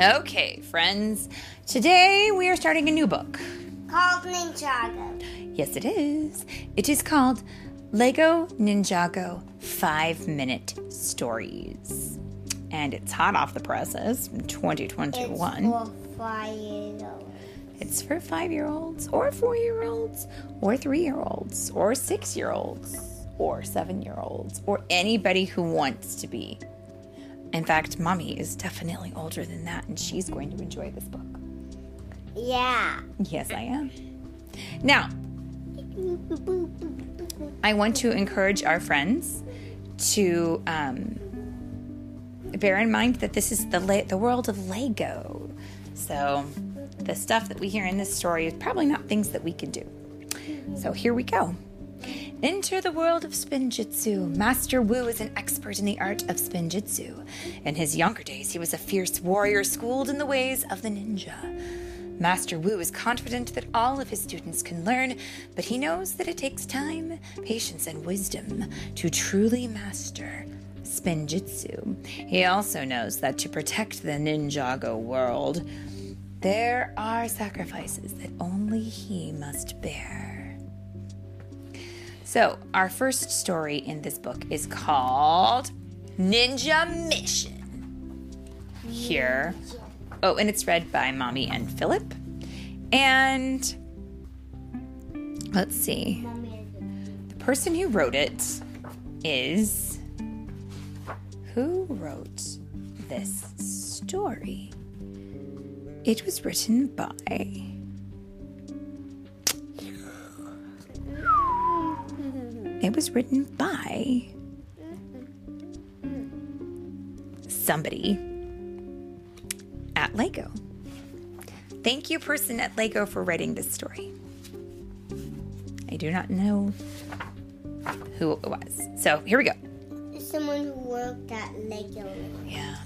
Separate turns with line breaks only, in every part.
Okay, friends. Today we are starting a new book.
Called Ninjago.
Yes, it is. It is called Lego Ninjago 5 Minute Stories. And it's hot off the presses from 2021.
It's for five years old.
It's for five year olds, or four year olds, or three year olds, or six year olds, or seven year olds, or anybody who wants to be. In fact, mommy is definitely older than that, and she's going to enjoy this book.
Yeah.
Yes, I am. Now, I want to encourage our friends to um, bear in mind that this is the la- the world of Lego. So, the stuff that we hear in this story is probably not things that we can do. So here we go. Enter the world of Spinjitzu. Master Wu is an expert in the art of Spinjitzu. In his younger days, he was a fierce warrior schooled in the ways of the ninja. Master Wu is confident that all of his students can learn, but he knows that it takes time, patience, and wisdom to truly master Spinjitzu. He also knows that to protect the Ninjago world, there are sacrifices that only he must bear. So, our first story in this book is called Ninja Mission. Here. Oh, and it's read by Mommy and Philip. And let's see. The person who wrote it is. Who wrote this story? It was written by. It was written by somebody at Lego. Thank you, person at Lego, for writing this story. I do not know who it was. So here we go.
Someone who worked at Lego.
Yeah,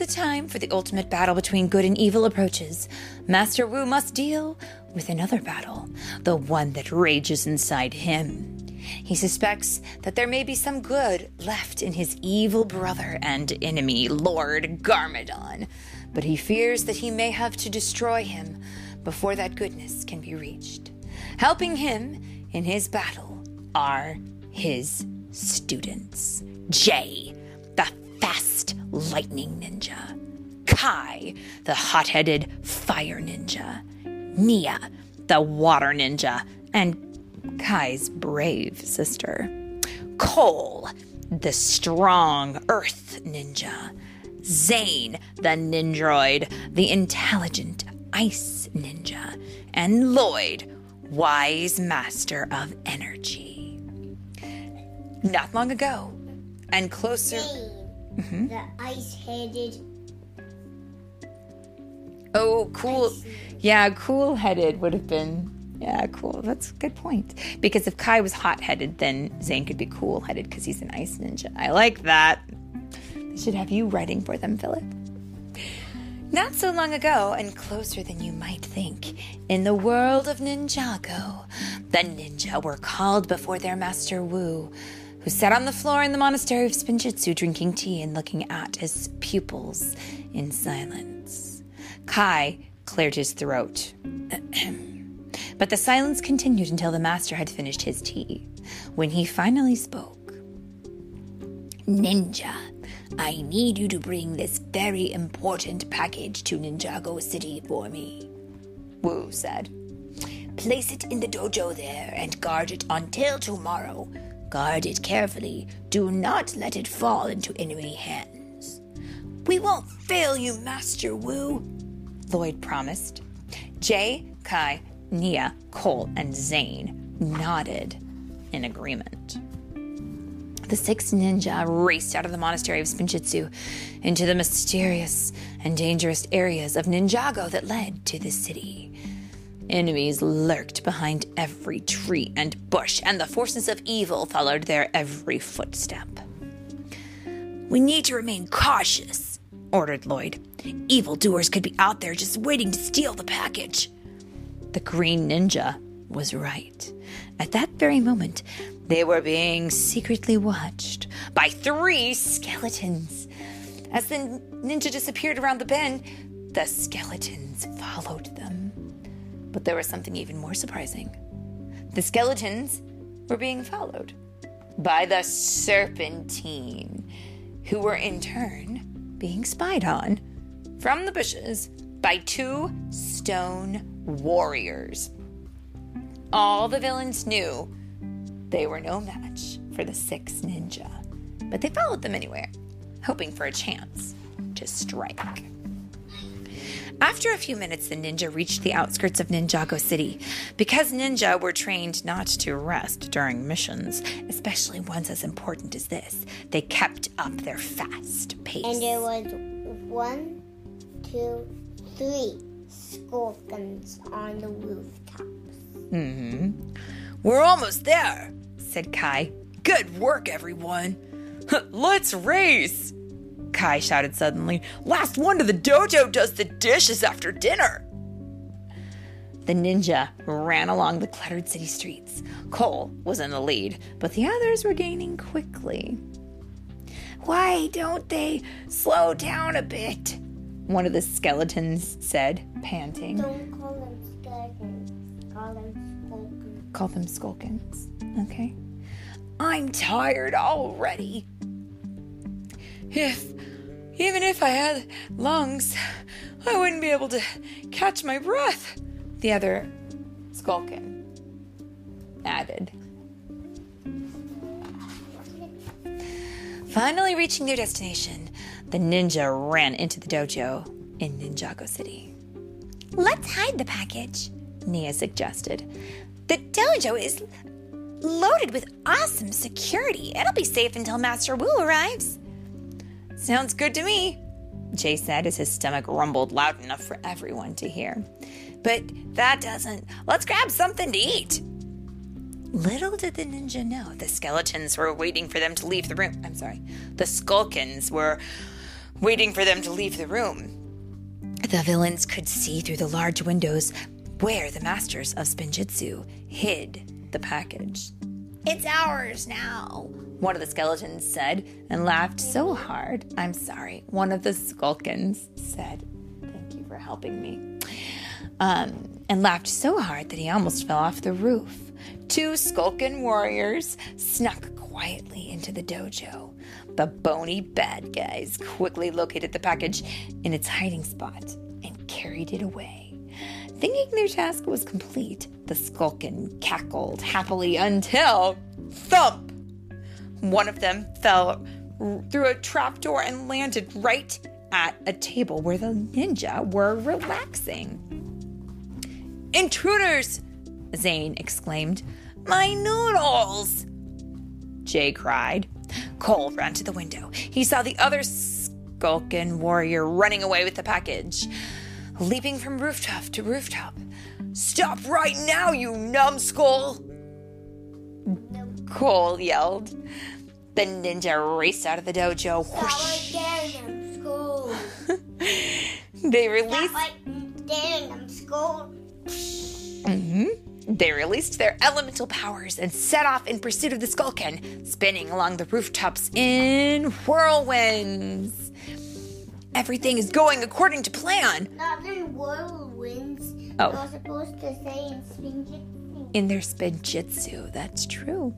the time for the ultimate battle between good and evil approaches, Master Wu must deal with another battle, the one that rages inside him. He suspects that there may be some good left in his evil brother and enemy, Lord Garmadon, but he fears that he may have to destroy him before that goodness can be reached. Helping him in his battle are his students Jay, the fast lightning ninja, Kai, the hot headed fire ninja, Nya, the water ninja, and Kai's brave sister, Cole, the strong earth ninja, Zane, the nindroid, the intelligent ice ninja, and Lloyd, wise master of energy. Not long ago, and closer.
Jane, the ice-headed.
Oh, cool. Yeah, cool headed would have been. Yeah, cool. That's a good point. Because if Kai was hot headed, then Zane could be cool headed because he's an ice ninja. I like that. They should have you writing for them, Philip. Not so long ago, and closer than you might think, in the world of Ninjago, the ninja were called before their master Wu, who sat on the floor in the monastery of Spinjitzu drinking tea and looking at his pupils in silence. Kai cleared his throat. but the silence continued until the master had finished his tea. When he finally spoke, Ninja, I need you to bring this very important package to Ninjago City for me, Wu said. Place it in the dojo there and guard it until tomorrow. Guard it carefully. Do not let it fall into enemy hands. We won't fail you, Master Wu, Lloyd promised. Jay, Kai, Nya, Cole, and Zane nodded in agreement. The six ninja raced out of the monastery of Spinjitzu into the mysterious and dangerous areas of Ninjago that led to the city. Enemies lurked behind every tree and bush, and the forces of evil followed their every footstep. We need to remain cautious, ordered Lloyd. Evildoers could be out there just waiting to steal the package. The green ninja was right. At that very moment, they were being secretly watched by three skeletons. As the ninja disappeared around the bend, the skeletons followed them. But there was something even more surprising. The skeletons were being followed by the serpentine, who were in turn being spied on from the bushes by two stone warriors. All the villains knew they were no match for the six ninja, but they followed them anyway, hoping for a chance to strike. After a few minutes, the ninja reached the outskirts of Ninjago City. Because ninja were trained not to rest during missions, especially ones as important as this, they kept up their fast pace.
And there was one, two, three scorpions on the rooftops.
Mm-hmm. We're almost there, said Kai. Good work, everyone. Let's race. Kai shouted suddenly. Last one to the dojo does the dishes after dinner. The ninja ran along the cluttered city streets. Cole was in the lead, but the others were gaining quickly. Why don't they slow down a bit? One of the skeletons said, panting.
Don't call them skeletons. Call them scorpions.
Call them skulkins. Okay. I'm tired already. If, even if I had lungs, I wouldn't be able to catch my breath. The other skulkin added. Finally reaching their destination, the ninja ran into the dojo in Ninjago City. Let's hide the package, Nya suggested. The dojo is loaded with awesome security. It'll be safe until Master Wu arrives. Sounds good to me, Jay said as his stomach rumbled loud enough for everyone to hear. But that doesn't. Let's grab something to eat. Little did the ninja know the skeletons were waiting for them to leave the room. I'm sorry. The skulkins were waiting for them to leave the room. The villains could see through the large windows where the masters of Spinjitzu hid the package. It's ours now, one of the skeletons said and laughed so hard. I'm sorry, one of the skulkins said. Thank you for helping me. Um, and laughed so hard that he almost fell off the roof. Two skulkin warriors snuck quietly into the dojo. The bony bad guys quickly located the package in its hiding spot and carried it away. Thinking their task was complete, the skulkin cackled happily until thump! One of them fell through a trapdoor and landed right at a table where the ninja were relaxing. Intruders! Zane exclaimed. My noodles! Jay cried. Cole ran to the window. He saw the other skulkin warrior running away with the package, leaping from rooftop to rooftop. Stop right now, you numbskull! Cole yelled. The ninja raced out of the dojo. Whoosh. They released.
like them school.
Mhm. They released their elemental powers and set off in pursuit of the Skulkin, spinning along the rooftops in whirlwinds. Everything is going according to plan.
Not in whirlwinds.
Oh.
You're supposed to say in.
In their spinjitzu, that's true.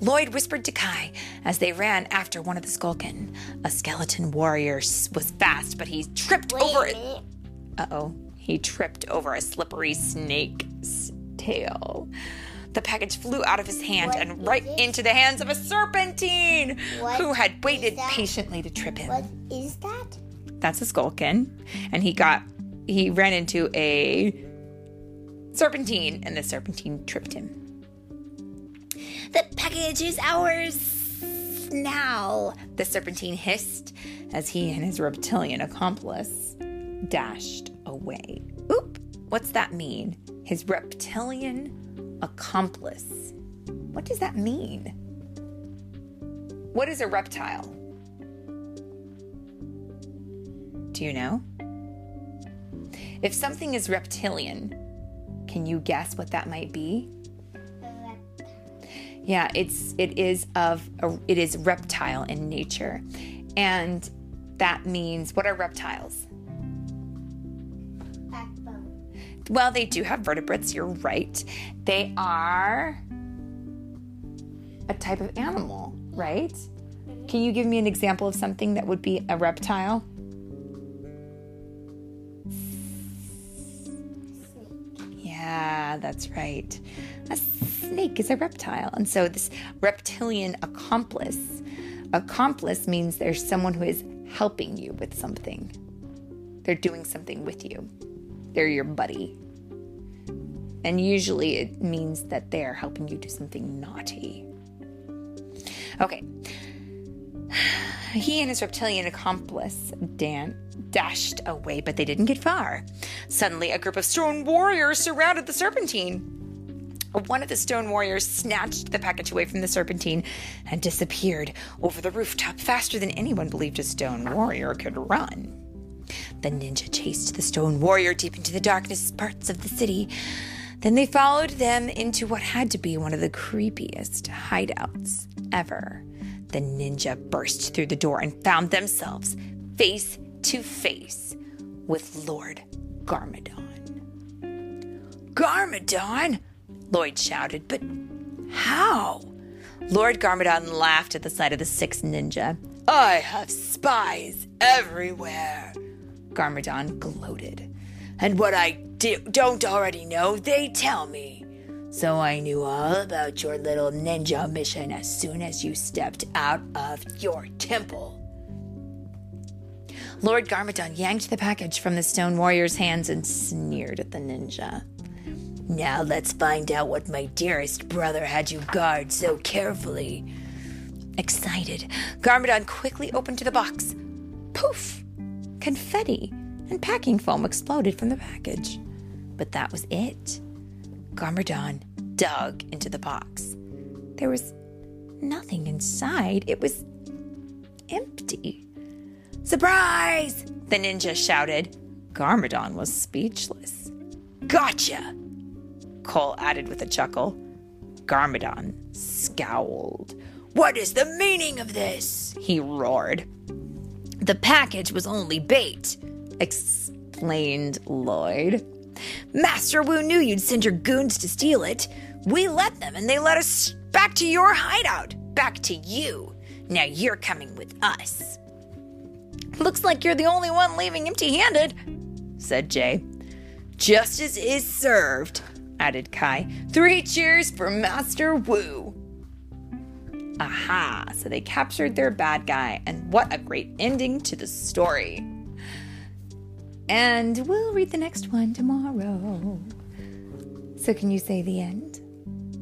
Lloyd whispered to Kai as they ran after one of the Skulkin. A skeleton warrior was fast, but he tripped
Wait
over it. Uh oh. He tripped over a slippery snake's tail. The package flew out of his hand
What
and right
it?
into the hands of a serpentine
What
who had waited patiently to trip him.
What is that?
That's a skulkin. And he got, he ran into a serpentine and the serpentine tripped him. The package is ours now, the serpentine hissed as he and his reptilian accomplice dashed away. Oop, what's that mean? His reptilian accomplice. What does that mean? What is a reptile? Do you know? If something is reptilian, can you guess what that might be? Yeah, it's it is of a, it is reptile in nature, and that means what are reptiles?
Backbone.
Well, they do have vertebrates, you're right. They are a type of animal, right? Can you give me an example of something that would be a reptile? That's right. A snake is a reptile. And so this reptilian accomplice, accomplice means there's someone who is helping you with something. They're doing something with you. They're your buddy. And usually it means that they're helping you do something naughty. Okay. He and his reptilian accomplice, Dan, dashed away, but they didn't get far. Suddenly, a group of stone warriors surrounded the serpentine. One of the stone warriors snatched the package away from the serpentine and disappeared over the rooftop faster than anyone believed a stone warrior could run. The ninja chased the stone warrior deep into the darkest parts of the city. Then they followed them into what had to be one of the creepiest hideouts ever. The ninja burst through the door and found themselves face to face with Lord Garmadon. Garmadon? Lloyd shouted, but how? Lord Garmadon laughed at the sight of the sixth ninja. I have spies everywhere, Garmadon gloated. And what I do- don't already know, they tell me. So I knew all about your little ninja mission as soon as you stepped out of your temple. Lord Garmadon yanked the package from the stone warrior's hands and sneered at the ninja. Now let's find out what my dearest brother had you guard so carefully. Excited, Garmadon quickly opened the box. Poof! Confetti and packing foam exploded from the package. But that was it. Garmadon dug into the box. There was nothing inside. It was empty. Surprise! The ninja shouted. Garmadon was speechless. Gotcha! Cole added with a chuckle. Garmadon scowled. What is the meaning of this? he roared. The package was only bait, explained Lloyd. Master Wu knew you'd send your goons to steal it. We let them, and they let us back to your hideout. Back to you. Now you're coming with us. Looks like you're the only one leaving empty handed, said Jay. Justice is served, added Kai. Three cheers for Master Wu. Aha, so they captured their bad guy, and what a great ending to the story. And we'll read the next one tomorrow. So, can you say the end?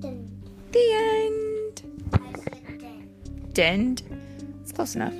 Dun.
The end.
I said dun.
Dend? It's close enough.